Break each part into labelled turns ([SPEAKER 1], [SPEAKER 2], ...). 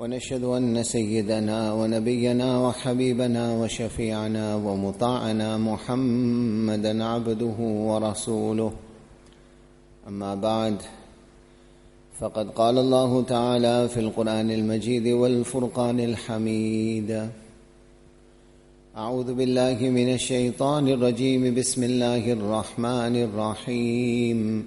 [SPEAKER 1] ونشهد أن سيدنا ونبينا وحبيبنا وشفيعنا ومطاعنا محمدا عبده ورسوله أما بعد فقد قال الله تعالى في القرآن المجيد والفرقان الحميد أعوذ بالله من الشيطان الرجيم بسم الله الرحمن الرحيم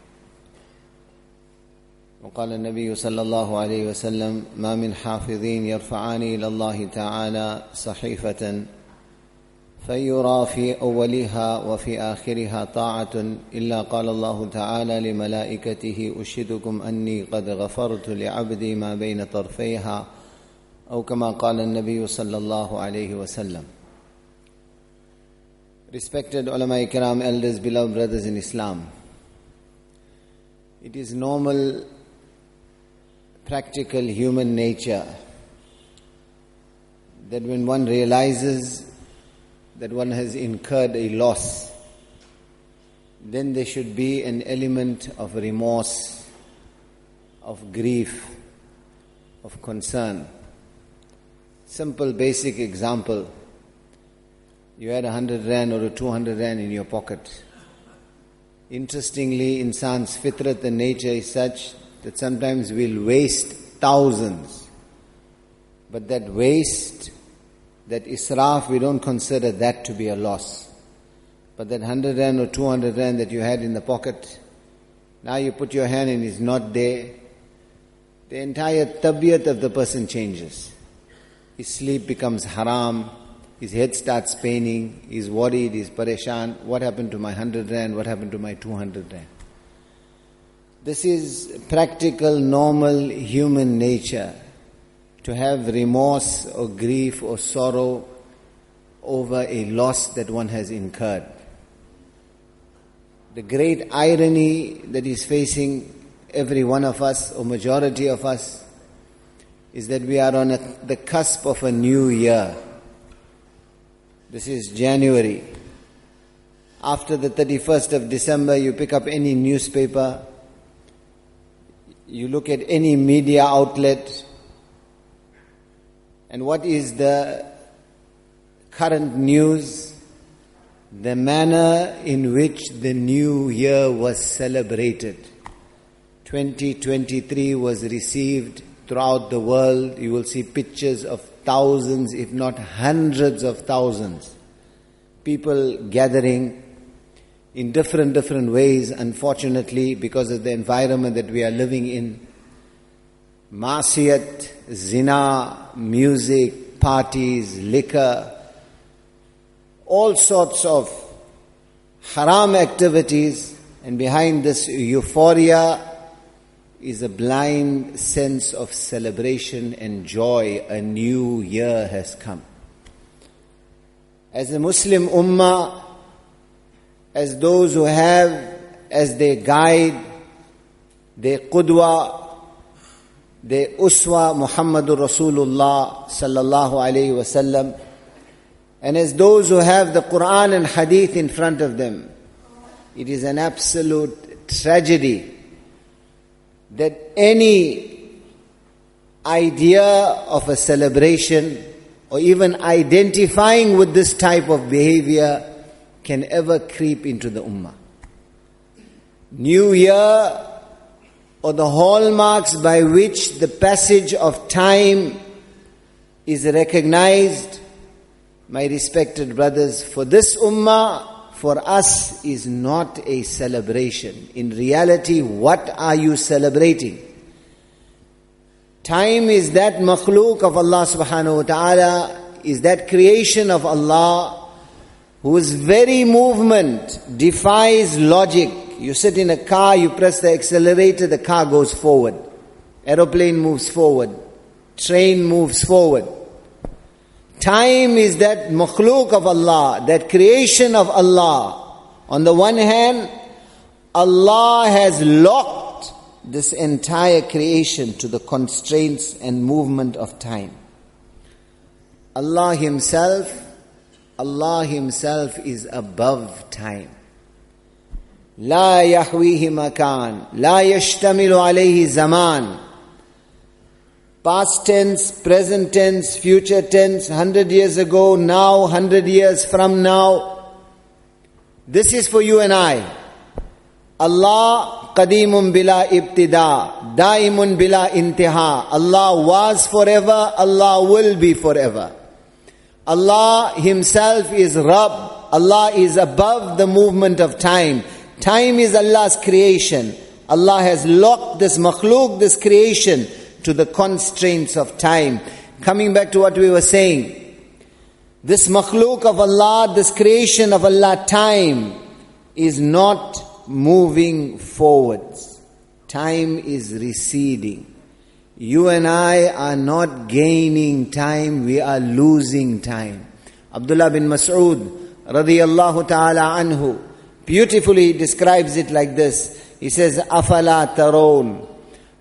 [SPEAKER 1] وقال النبي صلى الله عليه وسلم ما من حافظين يرفعان إلى الله تعالى صحيفة فيرى في أولها وفي آخرها طاعة إلا قال الله تعالى لملائكته أشهدكم أني قد غفرت لعبدي ما بين طرفيها أو كما قال النبي صلى الله عليه وسلم Respected ulama ikram, elders, beloved brothers in Islam, it is normal practical human nature that when one realizes that one has incurred a loss, then there should be an element of remorse, of grief, of concern. Simple basic example. You had a hundred rand or a two hundred rand in your pocket. Interestingly, insan's fitrat and nature is such that sometimes we'll waste thousands. But that waste, that israf, we don't consider that to be a loss. But that 100 rand or 200 rand that you had in the pocket, now you put your hand and it's not there. The entire tabiat of the person changes. His sleep becomes haram, his head starts paining, he's worried, he's pareshan. What happened to my 100 rand? What happened to my 200 rand? This is practical, normal human nature to have remorse or grief or sorrow over a loss that one has incurred. The great irony that is facing every one of us or majority of us is that we are on a, the cusp of a new year. This is January. After the 31st of December, you pick up any newspaper, you look at any media outlet, and what is the current news? The manner in which the new year was celebrated. 2023 was received throughout the world. You will see pictures of thousands, if not hundreds of thousands, people gathering in different, different ways, unfortunately, because of the environment that we are living in. Masiyat, zina, music, parties, liquor, all sorts of haram activities, and behind this euphoria is a blind sense of celebration and joy. A new year has come. As a Muslim ummah, as those who have as their guide, their qudwa, their uswa Muhammadur Rasulullah sallallahu alayhi wasallam, and as those who have the Quran and Hadith in front of them. It is an absolute tragedy that any idea of a celebration or even identifying with this type of behavior can ever creep into the ummah. New year, or the hallmarks by which the passage of time is recognized, my respected brothers, for this ummah, for us, is not a celebration. In reality, what are you celebrating? Time is that makhluk of Allah subhanahu wa ta'ala, is that creation of Allah whose very movement defies logic. You sit in a car, you press the accelerator, the car goes forward. Aeroplane moves forward. Train moves forward. Time is that makhluk of Allah, that creation of Allah. On the one hand, Allah has locked this entire creation to the constraints and movement of time. Allah Himself Allah Himself is above time. لا يحويه مكان لا يشتمل عليه زمان past tense present tense future tense 100 years ago now 100 years from now this is for you and i allah قديم بلا ابتداء daimun بلا intiha allah was forever allah will be forever Allah Himself is Rabb. Allah is above the movement of time. Time is Allah's creation. Allah has locked this makhluk, this creation, to the constraints of time. Coming back to what we were saying, this makhluk of Allah, this creation of Allah, time, is not moving forwards. Time is receding. You and I are not gaining time, we are losing time. Abdullah bin Mas'ud radiyallahu ta'ala anhu beautifully describes it like this. He says, أَفَلَا تَرَوْنَ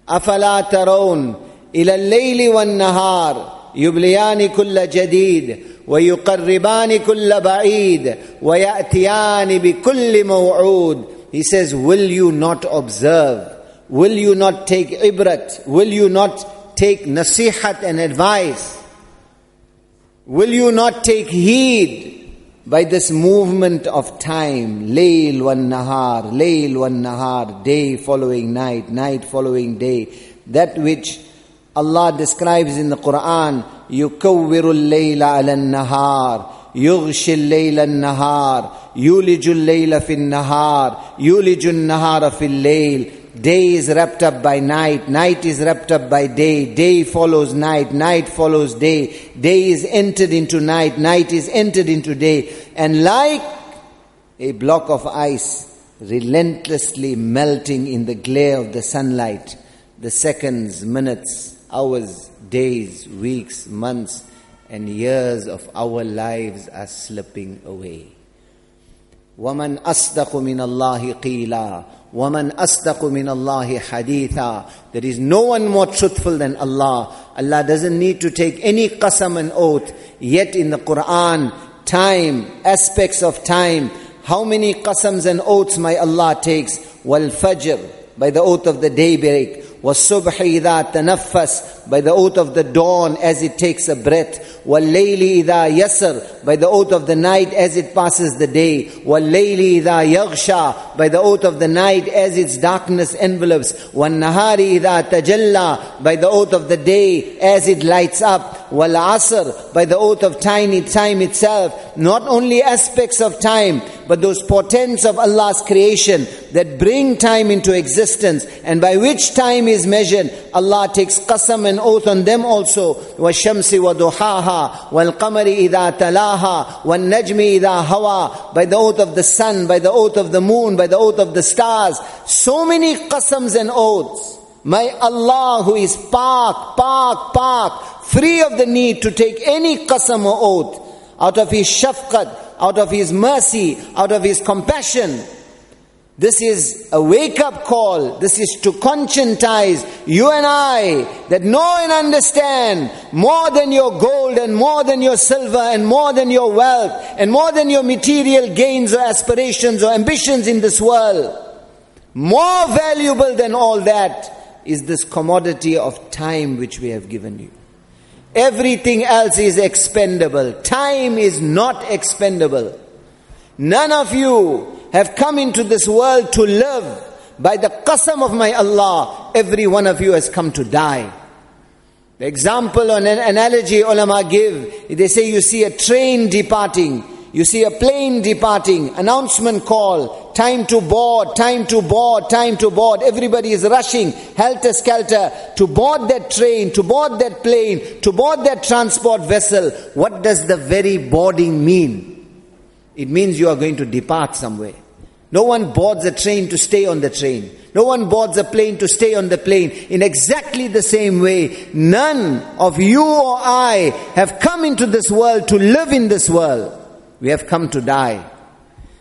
[SPEAKER 1] أَفَلَا تَرَوْنَ إِلَى اللَّيْلِ وَالنَّهَارِ يبليان كل جديد ويقربان كل بعيد وياتيان بكل موعود he says will you not observe Will you not take ibrat? Will you not take nasihat and advice? Will you not take heed by this movement of time? Layl one nahar, layl one nahar, day following night, night following day. That which Allah describes in the Quran, يُكَوِّرُ اللَّيْلَ عَلَى النَّهَارِ يغشي الليل النهار يولج الليل في النهار يولج النهار في الليل Day is wrapped up by night, night is wrapped up by day, day follows night, night follows day, day is entered into night, night is entered into day, and like a block of ice relentlessly melting in the glare of the sunlight, the seconds, minutes, hours, days, weeks, months, and years of our lives are slipping away. ومن أصدق من الله قيلا ومن أصدق من الله حديثا There is no one more truthful than Allah. Allah doesn't need to take any qasam and oath. Yet in the Quran, time, aspects of time, how many qasams and oaths my Allah takes? While fajr, by the oath of the daybreak. Was subhi idha by the oath of the dawn as it takes a breath. وَاللَّيْلِ ida يَسْرَ by the oath of the night as it passes the day. وَاللَّيْلِ ida yagsha. by the oath of the night as its darkness envelops. وَالنَّهَارِ ida تَجَلَّى by the oath of the day as it lights up. asr, by the oath of time, time itself. Not only aspects of time, but those portents of Allah's creation that bring time into existence and by which time is measured, Allah takes qasam and an oath on them also. وَالشَّمْسِ وَضُحَاهَا وَالْقَمَرِ إِذَا تَلَاهَا وَالنَّجْمِ إِذَا هَوَى By the oath of the sun, by the oath of the moon, by the oath of the stars. So many qasams and oaths. My Allah who is pak, pak, pak, free of the need to take any qasam or oath out of His shafqat, out of His mercy, out of His compassion. This is a wake up call. This is to conscientize you and I that know and understand more than your gold and more than your silver and more than your wealth and more than your material gains or aspirations or ambitions in this world. More valuable than all that is this commodity of time which we have given you. Everything else is expendable. Time is not expendable. None of you have come into this world to live. By the qasam of my Allah, every one of you has come to die. The example or an analogy ulama give, they say you see a train departing, you see a plane departing, announcement call, time to board, time to board, time to board. Everybody is rushing, helter skelter, to board that train, to board that plane, to board that transport vessel. What does the very boarding mean? It means you are going to depart somewhere. No one boards a train to stay on the train. No one boards a plane to stay on the plane. In exactly the same way, none of you or I have come into this world to live in this world. We have come to die.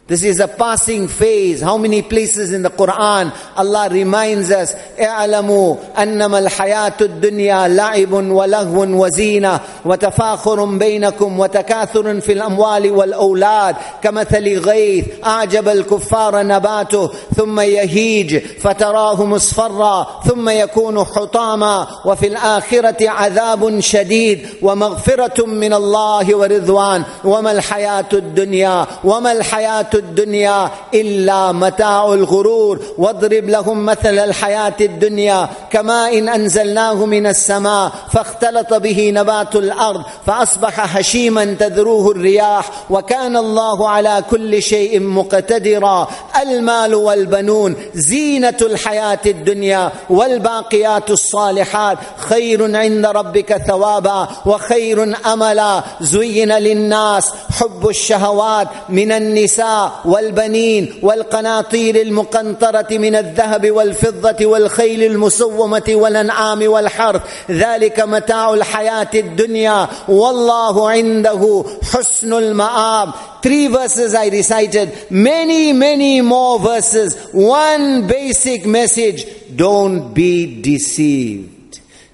[SPEAKER 1] This is a passing phase. How many places in the Quran Allah reminds us, اعلموا أنما الحياة الدنيا لعب ولهو وزينة وتفاخر بينكم وتكاثر في الأموال والأولاد كمثل غيث أعجب الكفار نباته ثم يهيج فتراه مصفرا ثم يكون حطاما وفي الآخرة عذاب شديد ومغفرة من الله ورضوان وما الحياة الدنيا وما الحياة الدنيا إلا متاع الغرور واضرب لهم مثل الحياة الدنيا كما إن أنزلناه من السماء فاختلط به نبات الأرض فأصبح هشيما تذروه الرياح وكان الله على كل شيء مقتدرا المال والبنون زينة الحياة الدنيا والباقيات الصالحات خير عند ربك ثوابا وخير أملا زين للناس حب الشهوات من النساء والبنين والقناطير المقنطرة من الذهب والفضة والخيل المسومة والأنعام والحرث ذلك متاع الحياة الدنيا والله عنده حسن المآب three verses I recited, many, many more verses. One basic message don't be deceived.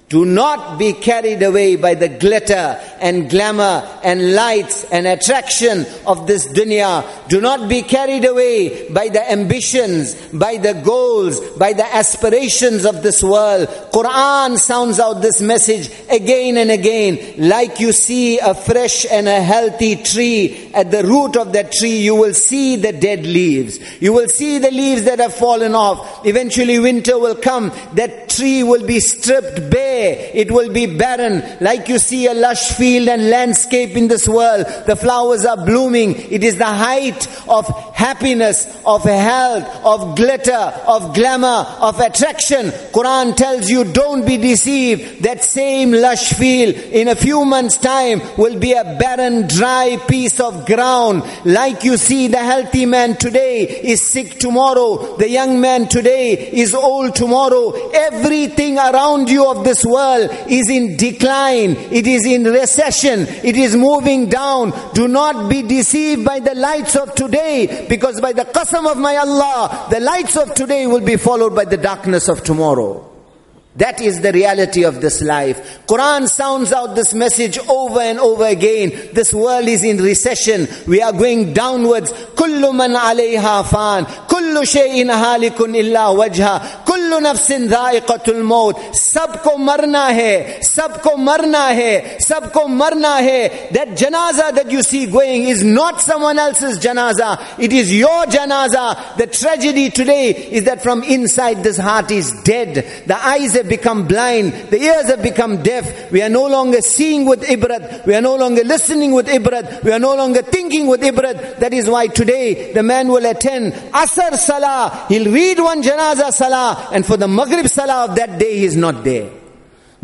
[SPEAKER 1] Do not be carried away by the glitter and glamour and lights and attraction of this dunya. Do not be carried away by the ambitions, by the goals, by the aspirations of this world. Quran sounds out this message again and again. Like you see a fresh and a healthy tree, at the root of that tree you will see the dead leaves. You will see the leaves that have fallen off. Eventually winter will come. That tree will be stripped bare it will be barren. Like you see a lush field and landscape in this world. The flowers are blooming. It is the height of happiness, of health, of glitter, of glamour, of attraction. Quran tells you don't be deceived. That same lush field in a few months time will be a barren, dry piece of ground. Like you see the healthy man today is sick tomorrow. The young man today is old tomorrow. Everything around you of this world is in decline, it is in recession, it is moving down. Do not be deceived by the lights of today, because by the qasam of my Allah, the lights of today will be followed by the darkness of tomorrow. That is the reality of this life. Quran sounds out this message over and over again. This world is in recession. We are going downwards. كل من عليها فان كل شيء هالك إلا وجهه كل نفس ذائقة الموت सबको मरना है सबको मरना है सबको मरना है that janaza that you see going is not someone else's janaza it is your janaza the tragedy today is that from inside this heart is dead the eyes have have become blind. The ears have become deaf. We are no longer seeing with ibrat. We are no longer listening with ibrat. We are no longer thinking with ibrat. That is why today the man will attend Asr Salah. He'll read one Janazah Salah. And for the Maghrib Salah of that day, he is not there.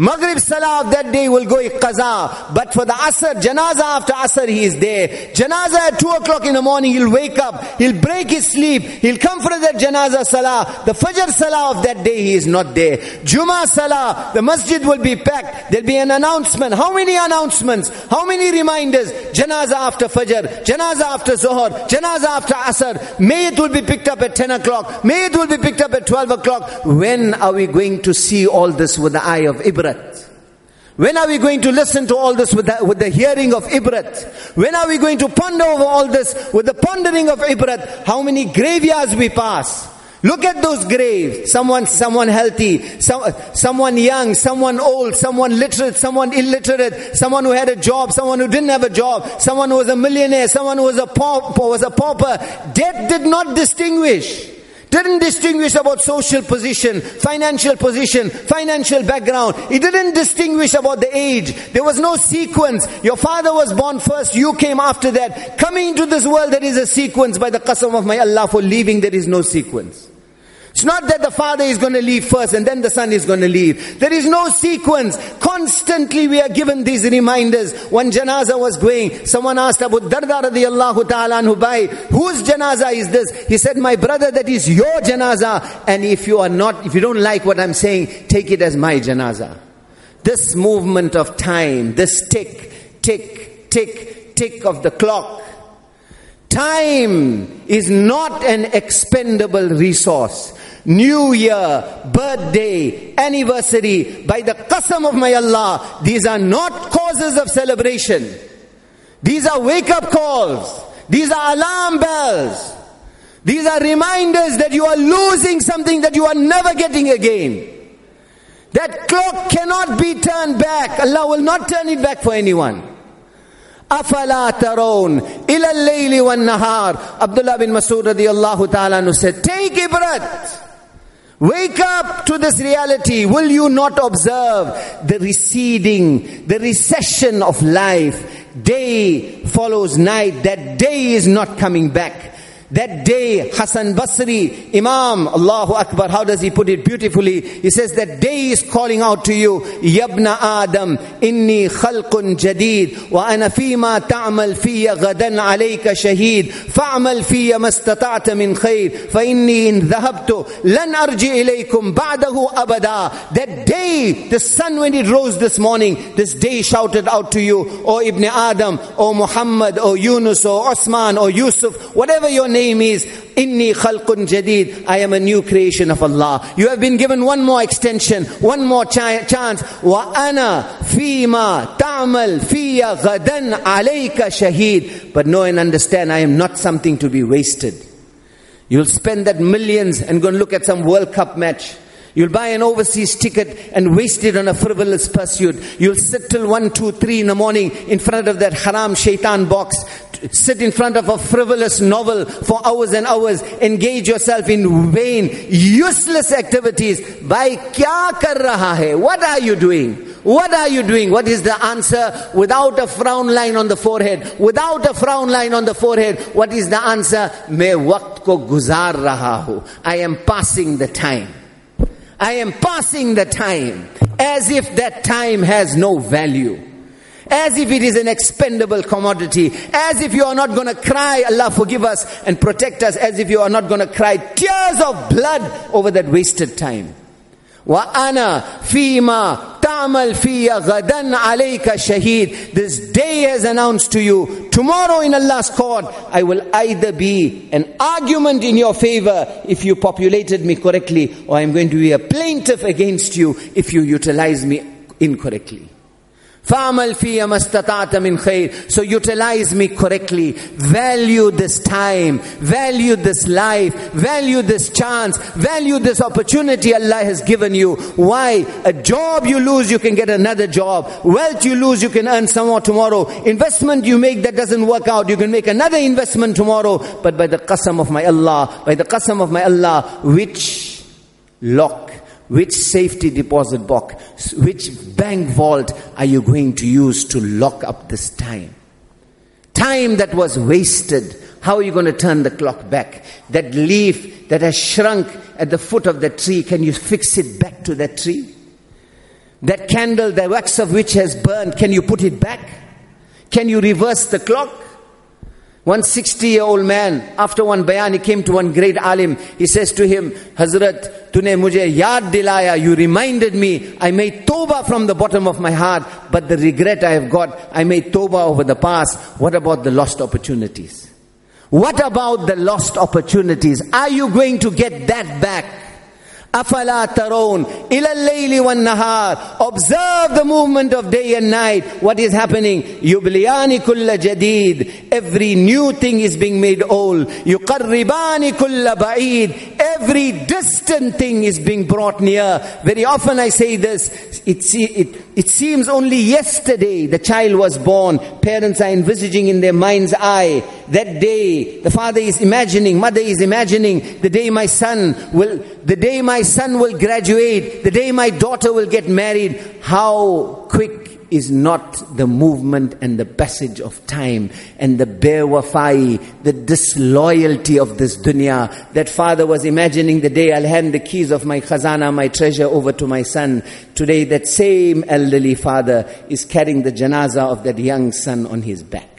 [SPEAKER 1] Maghrib Salah of that day will go Qaza. But for the Asr, Janaza after Asr, he is there. Janaza at 2 o'clock in the morning, he'll wake up. He'll break his sleep. He'll come for that Janaza Salah. The Fajr Salah of that day, he is not there. Juma Salah, the masjid will be packed. There'll be an announcement. How many announcements? How many reminders? Janaza after Fajr, Janaza after Zohar, Janaza after Asr. Mayat will be picked up at 10 o'clock. Mayat will be picked up at 12 o'clock. When are we going to see all this with the eye of Ibrahim? ibrat? When are we going to listen to all this with the, with the hearing of ibrat? When are we going to ponder over all this with the pondering of ibrat? How many graveyards we pass? Look at those graves. Someone, someone healthy, some, someone young, someone old, someone literate, someone illiterate, someone who had a job, someone who didn't have a job, someone who was a millionaire, someone who was a pauper, was a pauper. Death did not distinguish. Didn't distinguish about social position, financial position, financial background. He didn't distinguish about the age. There was no sequence. Your father was born first, you came after that. Coming into this world, there is a sequence by the qasam of my Allah for leaving, there is no sequence. It's not that the father is going to leave first and then the son is going to leave. There is no sequence. Constantly we are given these reminders. When janaza was going, someone asked Abu Darda radiallahu ta'ala anhu by, whose janaza is this? He said, my brother, that is your janaza. And if you are not, if you don't like what I'm saying, take it as my janaza. This movement of time, this tick, tick, tick, tick of the clock, Time is not an expendable resource. New Year, birthday, anniversary, by the qasam of my Allah, these are not causes of celebration. These are wake up calls. These are alarm bells. These are reminders that you are losing something that you are never getting again. That clock cannot be turned back. Allah will not turn it back for anyone. أَفَلَا ila layli wa nahar. Abdullah bin Masud radiallahu ta'ala said, Take a breath. Wake up to this reality. Will you not observe the receding, the recession of life? Day follows night. That day is not coming back. That day, Hassan Basri, Imam, Allahu Akbar, how does he put it beautifully? He says, that day is calling out to you, Yabna Adam, inni khalqun jadid, wa ana ma ta'mal fiya ghadan alayka shaheed, fa'mal fiya mastata'ta min khayr, fa inni in dhahabtu, lan arji ilaykum ba'dahu abada. That day, the sun when it rose this morning, this day shouted out to you, O Ibn Adam, O Muhammad, O Yunus, O Osman, O Yusuf, whatever your name claim is, Inni khalqun jadid. I am a new creation of Allah. You have been given one more extension, one more ch- chance. Wa ana fima ta'mal fiya ghadan alayka shaheed. But know and understand, I am not something to be wasted. You'll spend that millions and go and look at some World Cup match. You'll buy an overseas ticket and waste it on a frivolous pursuit. You'll sit till one, two, three in the morning in front of that haram shaitan box sit in front of a frivolous novel for hours and hours, engage yourself in vain, useless activities. By kya kar raha hai? What are you doing? What are you doing? What is the answer? Without a frown line on the forehead. Without a frown line on the forehead. What is the answer? Main waqt ko guzar raha hu. I am passing the time. I am passing the time as if that time has no value as if it is an expendable commodity, as if you are not going to cry, Allah forgive us and protect us, as if you are not going to cry tears of blood over that wasted time. وأنا فيما تعمل في غدا عليك شهيد This day has announced to you Tomorrow in Allah's court I will either be an argument in your favor If you populated me correctly Or I'm going to be a plaintiff against you If you utilize me incorrectly فَعْمَلْ fiya مَسْتَطَعْتَ min خَيْرٍ So utilize me correctly. Value this time. Value this life. Value this chance. Value this opportunity Allah has given you. Why? A job you lose, you can get another job. Wealth you lose, you can earn some more tomorrow. Investment you make that doesn't work out, you can make another investment tomorrow. But by the qasam of my Allah, by the qasam of my Allah, which lock which safety deposit box, which bank vault are you going to use to lock up this time? Time that was wasted. How are you going to turn the clock back? That leaf that has shrunk at the foot of the tree, can you fix it back to that tree? That candle, the wax of which has burned, can you put it back? Can you reverse the clock? One 60 year old man, after one bayan, he came to one great alim. He says to him, Hazrat, tune mujhe yaad dilaya, you reminded me, I made toba from the bottom of my heart, but the regret I have got, I made toba over the past. What about the lost opportunities? What about the lost opportunities? Are you going to get that back? Afala taroon ila layli wan nahar. Observe the movement of day and night. What is happening? Yubliyani kulla jadid. Every new thing is being made old. Yuqarribani kulla ba'id. Every distant thing is being brought near. Very often I say this. It, it, it seems only yesterday the child was born. Parents are envisaging in their mind's eye that day the father is imagining, mother is imagining the day my son will, the day my son will graduate, the day my daughter will get married. How quick is not the movement and the passage of time and the bewafai, the disloyalty of this dunya. That father was imagining the day I'll hand the keys of my khazana, my treasure over to my son. Today that same elderly father is carrying the janaza of that young son on his back.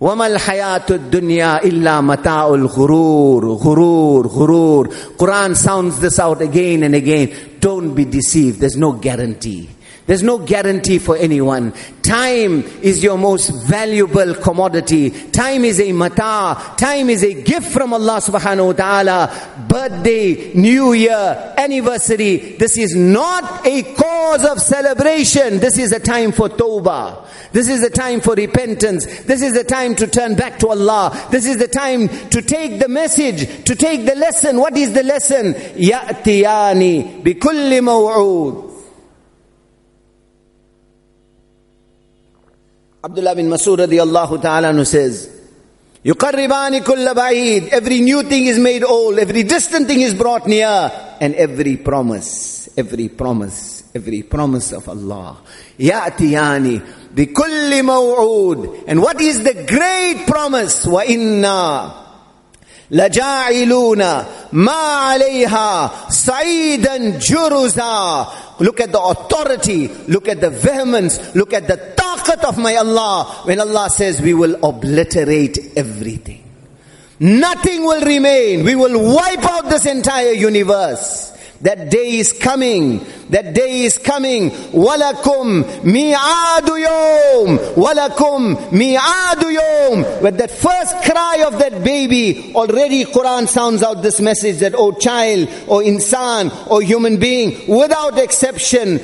[SPEAKER 1] وما الحياة الدنيا إلا متاع الغرور غرور غرور Quran sounds this out again and again don't be deceived there's no guarantee there's no guarantee for anyone. Time is your most valuable commodity. Time is a mata. Time is a gift from Allah subhanahu wa ta'ala. Birthday, New Year, anniversary. This is not a cause of celebration. This is a time for tawbah. This is a time for repentance. This is a time to turn back to Allah. This is the time to take the message, to take the lesson. What is the lesson? يَأْتِيَانِ بِكُلِّ مَوْعُودٍ Abdullah bin Masud radiallahu ta'ala says, يقربان كل بعيد Every new thing is made old, every distant thing is brought near, and every promise, every promise, every promise of Allah. يأتياني بكل موعود And what is the great promise? وإنا لجاعلون ما عليها صعيدا جرزا Look at the authority, look at the vehemence, look at the shortcut of my Allah. When Allah says we will obliterate everything. Nothing will remain. We will wipe out this entire universe. That day is coming. That day is coming. Walakum mi'adu yom. Walakum mi'adu yom. With that first cry of that baby, already Quran sounds out this message that, oh child, oh insan, oh human being, without exception,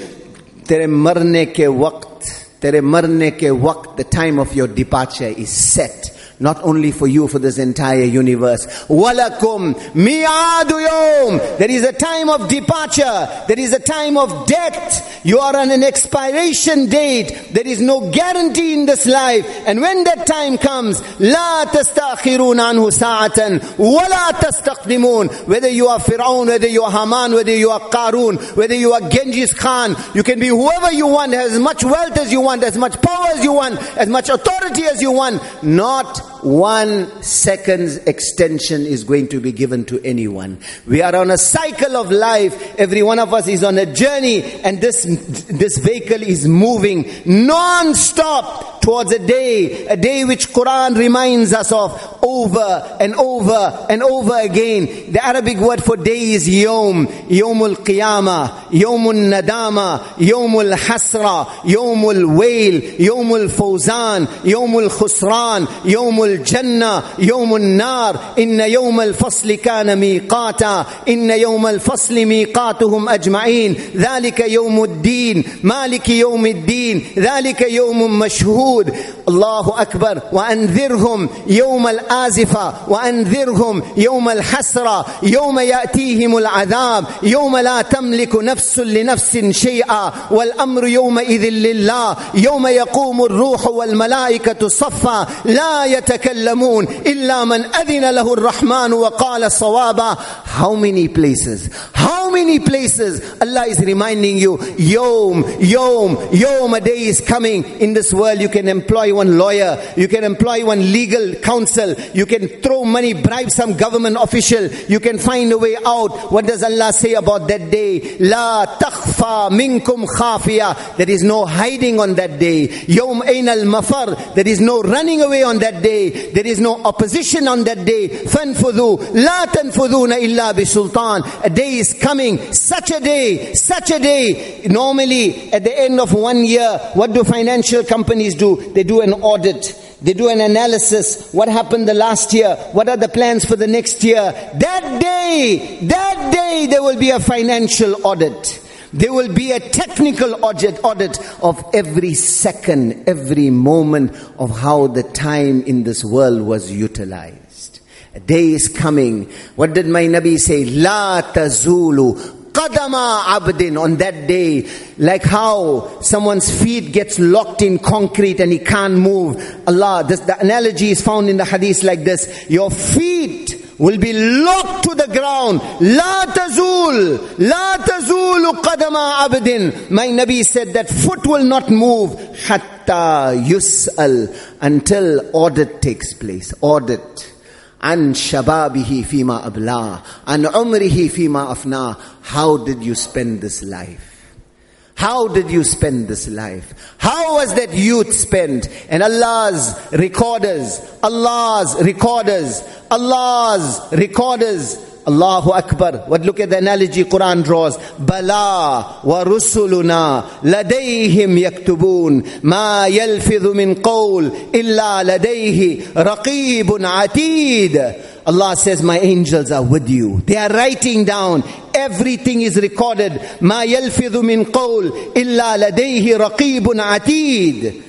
[SPEAKER 1] tere marne ke waqt, the time of your departure is set not only for you, for this entire universe. Walakum mi'aduyom. There is a time of departure. There is a time of death. You are on an expiration date. There is no guarantee in this life. And when that time comes, la tastakhirun anhu sa'atan wala tastaqdimun. Whether you are Fir'aun, whether you are Haman, whether you are Qarun, whether you are Genghis Khan, you can be whoever you want, as much wealth as you want, as much power as you want, as much authority as you want. Not one second's extension is going to be given to anyone. We are on a cycle of life. Every one of us is on a journey, and this, this vehicle is moving non stop towards a day, a day which Quran reminds us of over and over and over again. The Arabic word for day is yom, yomul qiyamah, yomul nadama, yomul hasra, yomul wail, yomul fawzan, yomul khusran, yomul الجنة يوم النار إن يوم الفصل كان ميقاتا إن يوم الفصل ميقاتهم أجمعين ذلك يوم الدين مالك يوم الدين ذلك يوم مشهود الله أكبر وأنذرهم يوم الآزفة وأنذرهم يوم الحسرة يوم يأتيهم العذاب يوم لا تملك نفس لنفس شيئا والأمر يومئذ لله يوم يقوم الروح والملائكة صفا لا يتكلم يتكلمون إلا من أذن له الرحمن وقال صوابا How many places? How many places? Allah is reminding you, Yom, Yom, Yom, a day is coming. In this world you can employ one lawyer, you can employ one legal counsel, you can throw money, bribe some government official, you can find a way out. What does Allah say about that day? La takhfa مِنْكُمْ خَافِياً. There is no hiding on that day. Yom ainal mafar. There is no running away on that day day. There is no opposition on that day. فَانْفُذُوا na illa bi sultan. A day is coming. Such a day. Such a day. Normally, at the end of one year, what do financial companies do? They do an audit. They do an analysis. What happened the last year? What are the plans for the next year? That day, that day, there will be a financial audit. There will be a technical audit, audit of every second, every moment of how the time in this world was utilized. A day is coming. What did my Nabi say? La tazulu qadama abdin on that day like how someone's feet gets locked in concrete and he can't move allah this, the analogy is found in the hadith like this your feet will be locked to the ground. La tazul, la تزول qadama abdin. My Nabi said that foot will not move حتى يسأل until audit takes place. Audit. عن شبابه فيما أبلاه عن عمره فيما أفناه How did you spend this life? How did you spend this life? How was that youth spent? And Allah's recorders, Allah's recorders, Allah's recorders, Allahu Akbar. What look at the analogy Quran draws. Bala wa rusuluna ladayhim yaktubun ma yalfidhu min qawl illa ladayhi raqibun atid. Allah says, my angels are with you. They are writing down. Everything is recorded. Ma يلفظ min قول illa لديه raqibun atid.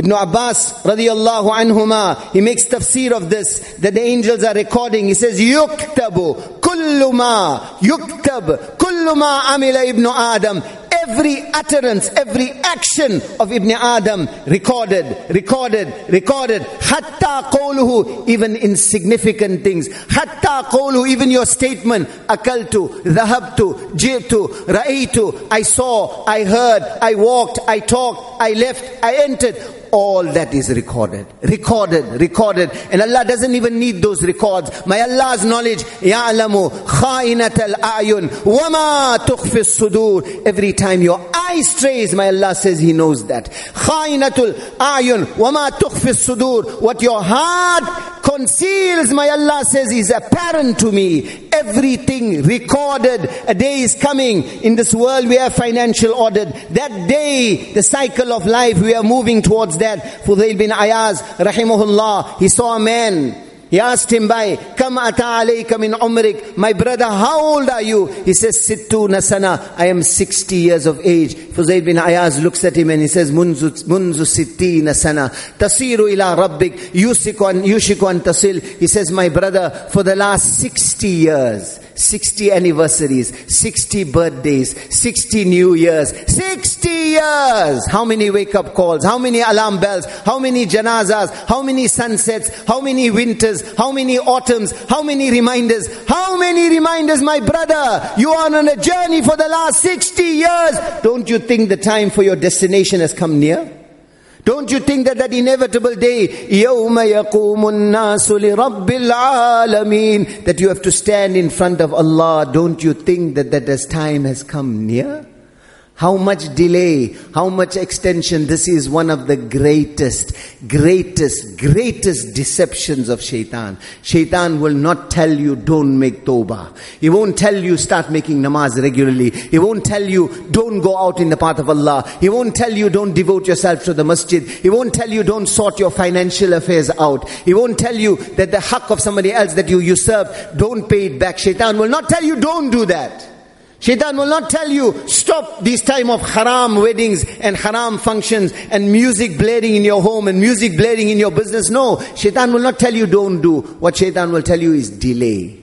[SPEAKER 1] Ibn Abbas radiallahu anhuma, he makes tafsir of this, that the angels are recording. He says, yuktabu kulluma, ma, yuktab kullu amila ibn Adam. Every utterance, every action of Ibn Adam recorded, recorded, recorded. Hatta qawluhu, even insignificant things. Hatta qawluhu, even your statement. Akaltu, dhahabtu, jirtu, ra'itu. I saw, I heard, I walked, I talked, I left, I entered all that is recorded. Recorded, recorded. And Allah doesn't even need those records. May Allah's knowledge, يَعْلَمُ خَائِنَةَ الْأَعْيُنِ wama تُخْفِ sudur. Every time your eye strays, my Allah says He knows that. خَائِنَةُ الْأَعْيُنِ wama تُخْفِ sudur. What your heart conceals, my Allah says, is apparent to me. Everything recorded. A day is coming. In this world we have financial audit. That day, the cycle of life we are moving towards that Fudail bin Ayaz, rahimahullah, he saw a man. He asked him by, Kam ata alayka min umrik. My brother, how old are you? He says, Sittu nasana. I am 60 years of age. Fudail bin Ayaz looks at him and he says, Munzu, munzu sitti nasana. Tasiru ila rabbik. Yushiku an, yushiku an tasil. He says, my brother, for the last 60 years. 60 anniversaries, 60 birthdays, 60 new years, 60 years. How many wake up calls? How many alarm bells? How many janazas? How many sunsets? How many winters? How many autumns? How many reminders? How many reminders, my brother? You are on a journey for the last 60 years. Don't you think the time for your destination has come near? Don't you think that that inevitable day, يَوْمَ يَقُومُ النَّاسُ لِرَبِّ الْعَالَمِينَ That you have to stand in front of Allah. Don't you think that that as time has come near? How much delay, how much extension. This is one of the greatest, greatest, greatest deceptions of shaitan. Shaitan will not tell you don't make tawbah. He won't tell you start making namaz regularly. He won't tell you don't go out in the path of Allah. He won't tell you don't devote yourself to the masjid. He won't tell you don't sort your financial affairs out. He won't tell you that the haqq of somebody else that you usurp, don't pay it back. Shaitan will not tell you don't do that. Shaitan will not tell you, stop this time of haram weddings and haram functions and music blaring in your home and music blaring in your business. No, Shaitan will not tell you don't do. What Shaitan will tell you is delay,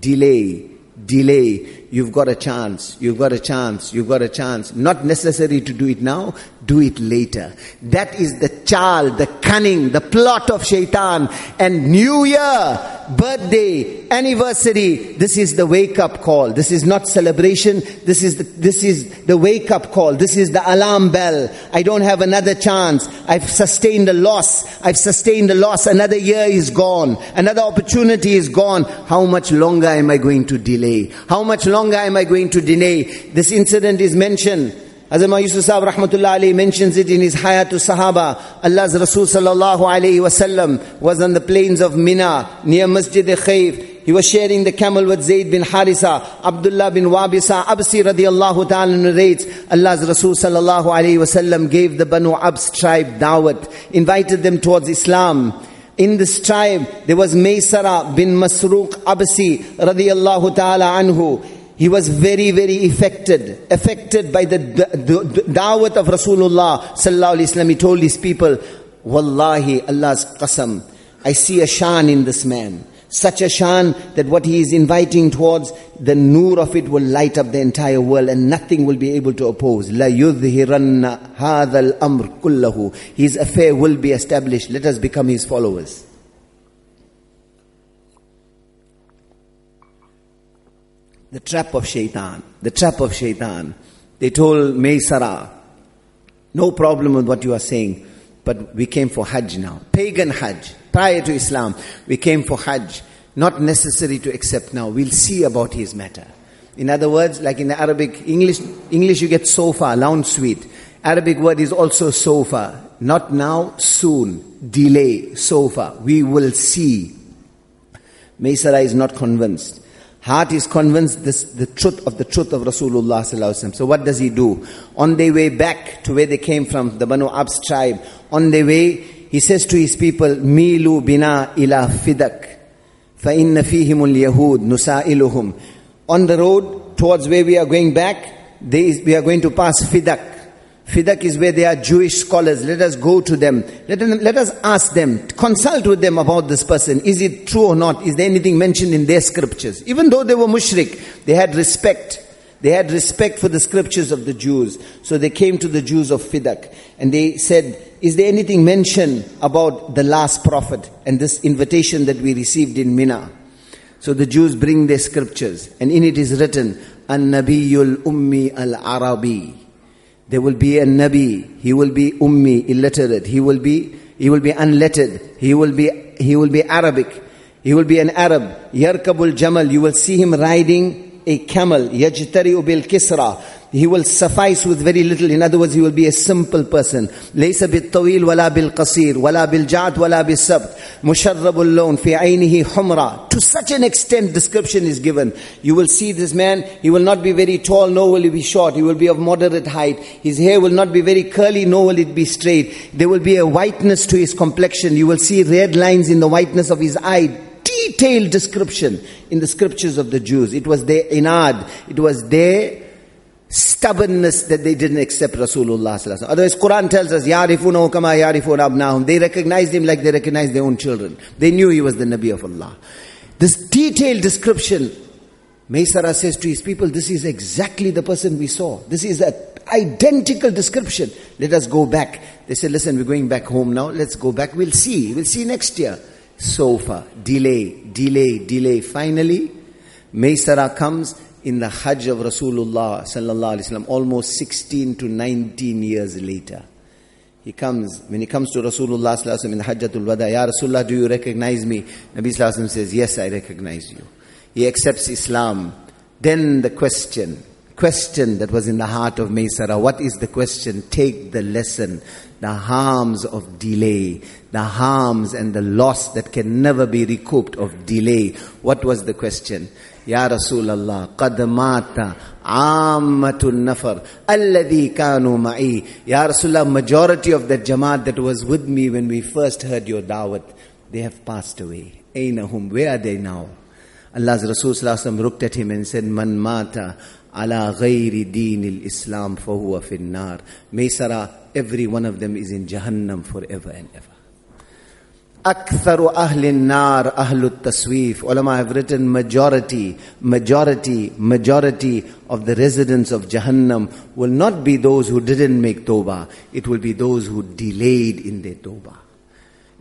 [SPEAKER 1] delay, delay. You've got a chance. You've got a chance. You've got a chance. Not necessary to do it now. Do it later. That is the child, the cunning, the plot of shaitan. And New Year, birthday, anniversary. This is the wake up call. This is not celebration. This is the, this is the wake up call. This is the alarm bell. I don't have another chance. I've sustained a loss. I've sustained a loss. Another year is gone. Another opportunity is gone. How much longer am I going to delay? How much longer longer am I going to deny This incident is mentioned. Azama Yusuf Sahib Rahmatullah Ali mentions it in his Hayatu Sahaba. Allah's Rasul Sallallahu Alaihi Wasallam was on the plains of Mina near Masjid Khayf. He was sharing the camel with Zayd bin Harisa, Abdullah bin Wabisa, Absi radiallahu ta'ala narrates, Allah's Rasul sallallahu alayhi wasallam gave the Banu Abs tribe dawat, invited them towards Islam. In this tribe, there was Maysara bin Masruq Absi radiallahu ta'ala anhu. He was very, very affected, affected by the, dawah da'wat of Rasulullah sallallahu alaihi wasallam. He told his people, "Wallahi, Allah's qasam, I see a shan in this man. Such a shan that what he is inviting towards, the nur of it will light up the entire world, and nothing will be able to oppose. La yudhiranna hadal amr kullahu. His affair will be established. Let us become his followers." The trap of shaitan. The trap of shaitan. They told Maysara, no problem with what you are saying, but we came for Hajj now. Pagan Hajj. Prior to Islam, we came for Hajj. Not necessary to accept now. We'll see about his matter. In other words, like in Arabic, English, English you get sofa, lounge suite. Arabic word is also sofa. Not now, soon. Delay, sofa. We will see. Maysara is not convinced. Heart is convinced this, the truth of the truth of Rasulullah So what does he do? On their way back to where they came from, the Banu Abs tribe, on their way, he says to his people, Milu bina ila fidak. فَإِنَّ فِيهِمُ الْيَهُودِ نُسَائِلُهُمْ On the road towards where we are going back, they, we are going to pass Fidak. Fidak is where they are Jewish scholars. Let us go to them. Let, them. let us ask them, consult with them about this person. Is it true or not? Is there anything mentioned in their scriptures? Even though they were mushrik, they had respect. They had respect for the scriptures of the Jews. So they came to the Jews of Fidak and they said, Is there anything mentioned about the last prophet and this invitation that we received in Mina? So the Jews bring their scriptures and in it is written, An Nabiul Ummi al Arabi. There will be a Nabi, he will be Ummi, illiterate, he will be he will be unlettered, he will be he will be Arabic, he will be an Arab. Yarkabul Jamal, you will see him riding a camel, Yajtari Ubil Kisra. He will suffice with very little. In other words, he will be a simple person. ليس بالطويل ولا بالقصير ولا بالجعد ولا بالسبت مشرب اللون في عينه حمرة. To such an extent description is given. You will see this man, he will not be very tall, nor will he be short. He will be of moderate height. His hair will not be very curly, nor will it be straight. There will be a whiteness to his complexion. You will see red lines in the whiteness of his eye detailed description in the scriptures of the Jews. It was their inad, it was their stubbornness that they didn't accept Rasulullah. Otherwise, Quran tells us, kama They recognized him like they recognized their own children. They knew he was the Nabi of Allah. This detailed description, Maysara says to his people, this is exactly the person we saw. This is an identical description. Let us go back. They said, listen, we're going back home now. Let's go back. We'll see. We'll see next year. So far, delay, delay, delay. Finally, Maysara comes in the Hajj of Rasulullah sallallahu alaihi wasallam, almost 16 to 19 years later. He comes, when he comes to Rasulullah sallallahu alaihi wasallam in the Hajjatul Wada, Ya Rasulullah, do you recognize me? Nabi sallallahu alaihi wasallam says, yes, I recognize you. He accepts Islam. Then the question, question that was in the heart of Maysara. What is the question? Take the lesson. The harms of delay, the harms and the loss that can never be recouped of delay. What was the question? يا رسول الله قد مات عامة النفر الذي كانوا معي يا majority of the jamaat that was with me when we first heard your da'wat they have passed away أينهم where are they now Allah's Rasul looked at him and said Man mata ala ghayri deen al-Islam fahuwa fi nar. Maysara, every one of them is in Jahannam forever and ever. Aktharu ahlin nar ahlut taswif. Ulama have written majority, majority, majority of the residents of Jahannam will not be those who didn't make tawbah. It will be those who delayed in their tawbah.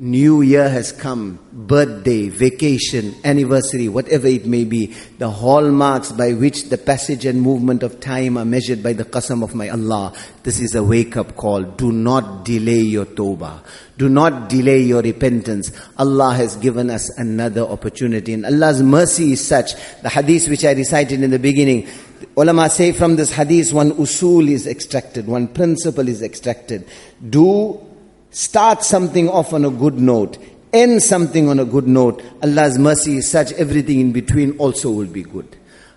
[SPEAKER 1] New year has come, birthday, vacation, anniversary, whatever it may be, the hallmarks by which the passage and movement of time are measured by the qasam of my Allah. This is a wake up call. Do not delay your tawbah. Do not delay your repentance. Allah has given us another opportunity and Allah's mercy is such. The hadith which I recited in the beginning, ulama say from this hadith one usul is extracted, one principle is extracted. Do Start something off on a good note. End something on a good note. Allah's mercy is such, everything in between also will be good.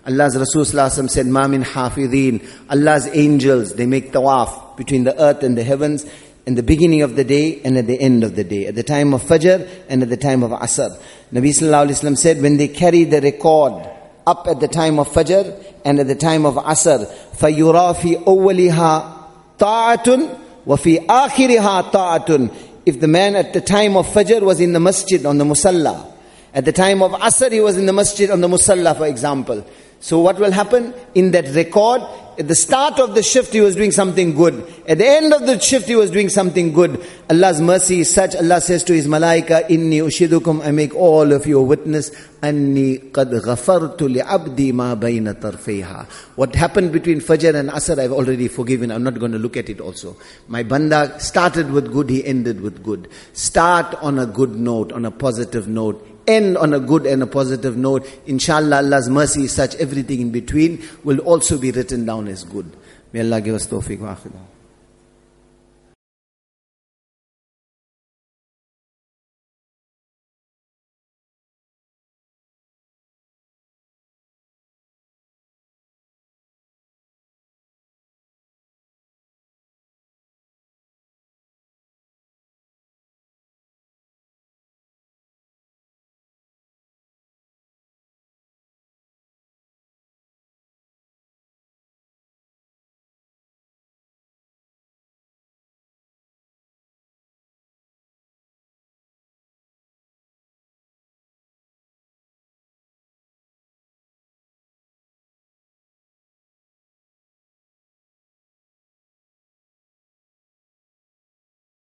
[SPEAKER 1] Allah's Rasul said, Mamin hafidin. Allah's angels, they make tawaf between the earth and the heavens in the beginning of the day and at the end of the day, at the time of Fajr and at the time of Asr. Nabi Sallallahu Alaihi Wasallam said, when they carry the record up at the time of Fajr and at the time of Asr, فَيُرَى فِي أَوَّلِهَا طَاعَةٌ وَفِي آخِرِهَا طَاعَةٌ If the man at the time of Fajr was in the masjid on the musalla, at the time of Asr he was in the masjid on the musalla for example, so what will happen? In that record, at the start of the shift, he was doing something good. At the end of the shift, he was doing something good. Allah's mercy is such. Allah says to His malaika, Inni ushidukum, I make all of you witness, Anni qad ghafartu li abdi ma bayna tarfayha. What happened between Fajr and Asr, I've already forgiven. I'm not going to look at it also. My banda started with good, he ended with good. Start on a good note, on a positive note end on a good and a positive note. Inshallah, Allah's mercy is such, everything in between will also be written down as good. May Allah give us tawfiq wa akhidam.